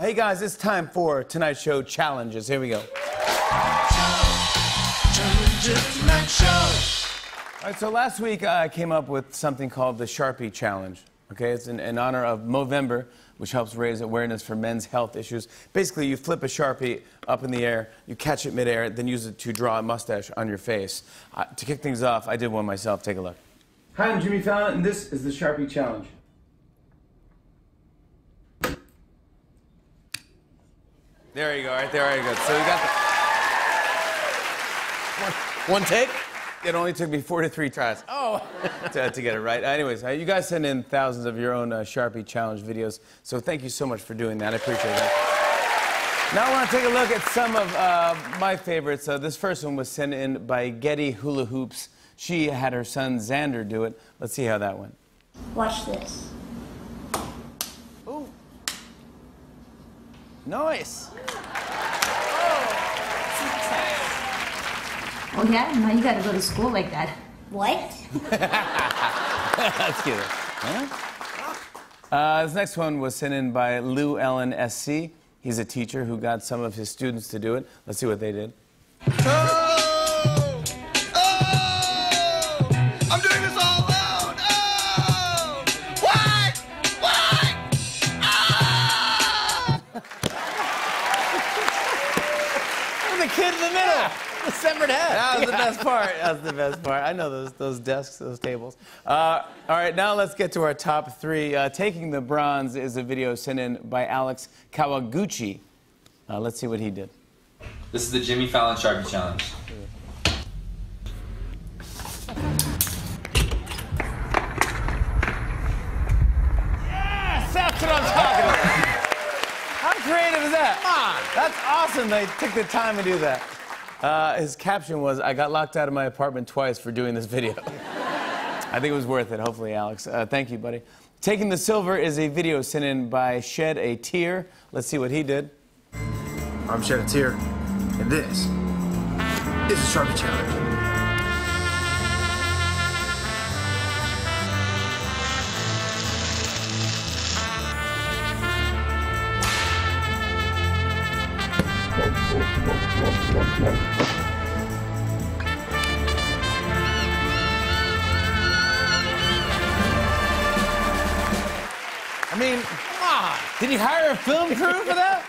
Hey guys, it's time for tonight's show challenges. Here we go. All right, so last week I came up with something called the Sharpie Challenge. Okay, it's in, in honor of Movember, which helps raise awareness for men's health issues. Basically, you flip a Sharpie up in the air, you catch it midair, then use it to draw a mustache on your face. Uh, to kick things off, I did one myself. Take a look. Hi, I'm Jimmy Fallon, and this is the Sharpie Challenge. There you go, right there, very good. So you got the. One, one take? It only took me 43 tries. Oh, to, to, get it right. Anyways, uh, you guys send in thousands of your own uh, Sharpie challenge videos, so thank you so much for doing that. I appreciate that. Now I want to take a look at some of uh, my favorites. Uh, this first one was sent in by Getty Hula Hoops. She had her son Xander do it. Let's see how that went. Watch this. Ooh. Nice. Oh yeah? Now you gotta go to school like that. What? That's cute. Huh? Uh, this next one was sent in by Lou Ellen SC. He's a teacher who got some of his students to do it. Let's see what they did. Oh! Oh! I'm doing this all alone! Oh! Why? Why? Ah! the kid in the middle. The severed head. That was the best part. That was the best part. I know those, those desks, those tables. Uh, all right, now let's get to our top three. Uh, Taking the Bronze is a video sent in by Alex Kawaguchi. Uh, let's see what he did. This is the Jimmy Fallon Sharpie Challenge. Yes, that's what I'm talking about. How creative is that? Come on. That's awesome. They took the time to do that. Uh, his caption was, I got locked out of my apartment twice for doing this video. I think it was worth it, hopefully, Alex. Uh, thank you, buddy. Taking the Silver is a video sent in by Shed a Tear. Let's see what he did. I'm Shed a Tear, and this is the Sharpie Challenge. I mean, come on. Did he hire a film crew for that?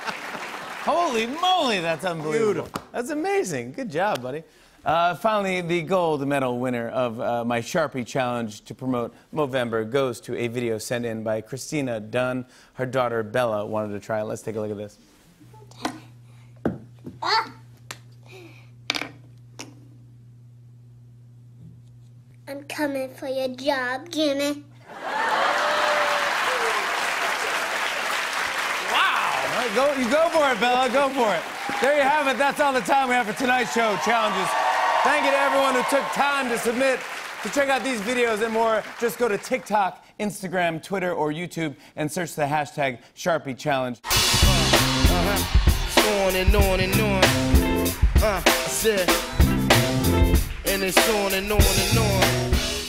Holy moly, that's unbelievable. Beautiful. That's amazing. Good job, buddy. Uh, finally, the gold medal winner of uh, my Sharpie challenge to promote Movember goes to a video sent in by Christina Dunn. Her daughter Bella wanted to try it. Let's take a look at this. I'm coming for your job, Jimmy. All right, go, you go for it, Bella. Go for it. There you have it. That's all the time we have for tonight's show challenges. Thank you to everyone who took time to submit. To check out these videos and more, just go to TikTok, Instagram, Twitter, or YouTube and search the hashtag Sharpie Challenge. Uh-huh. On and on and on. Uh, I said. And it's on and on and on.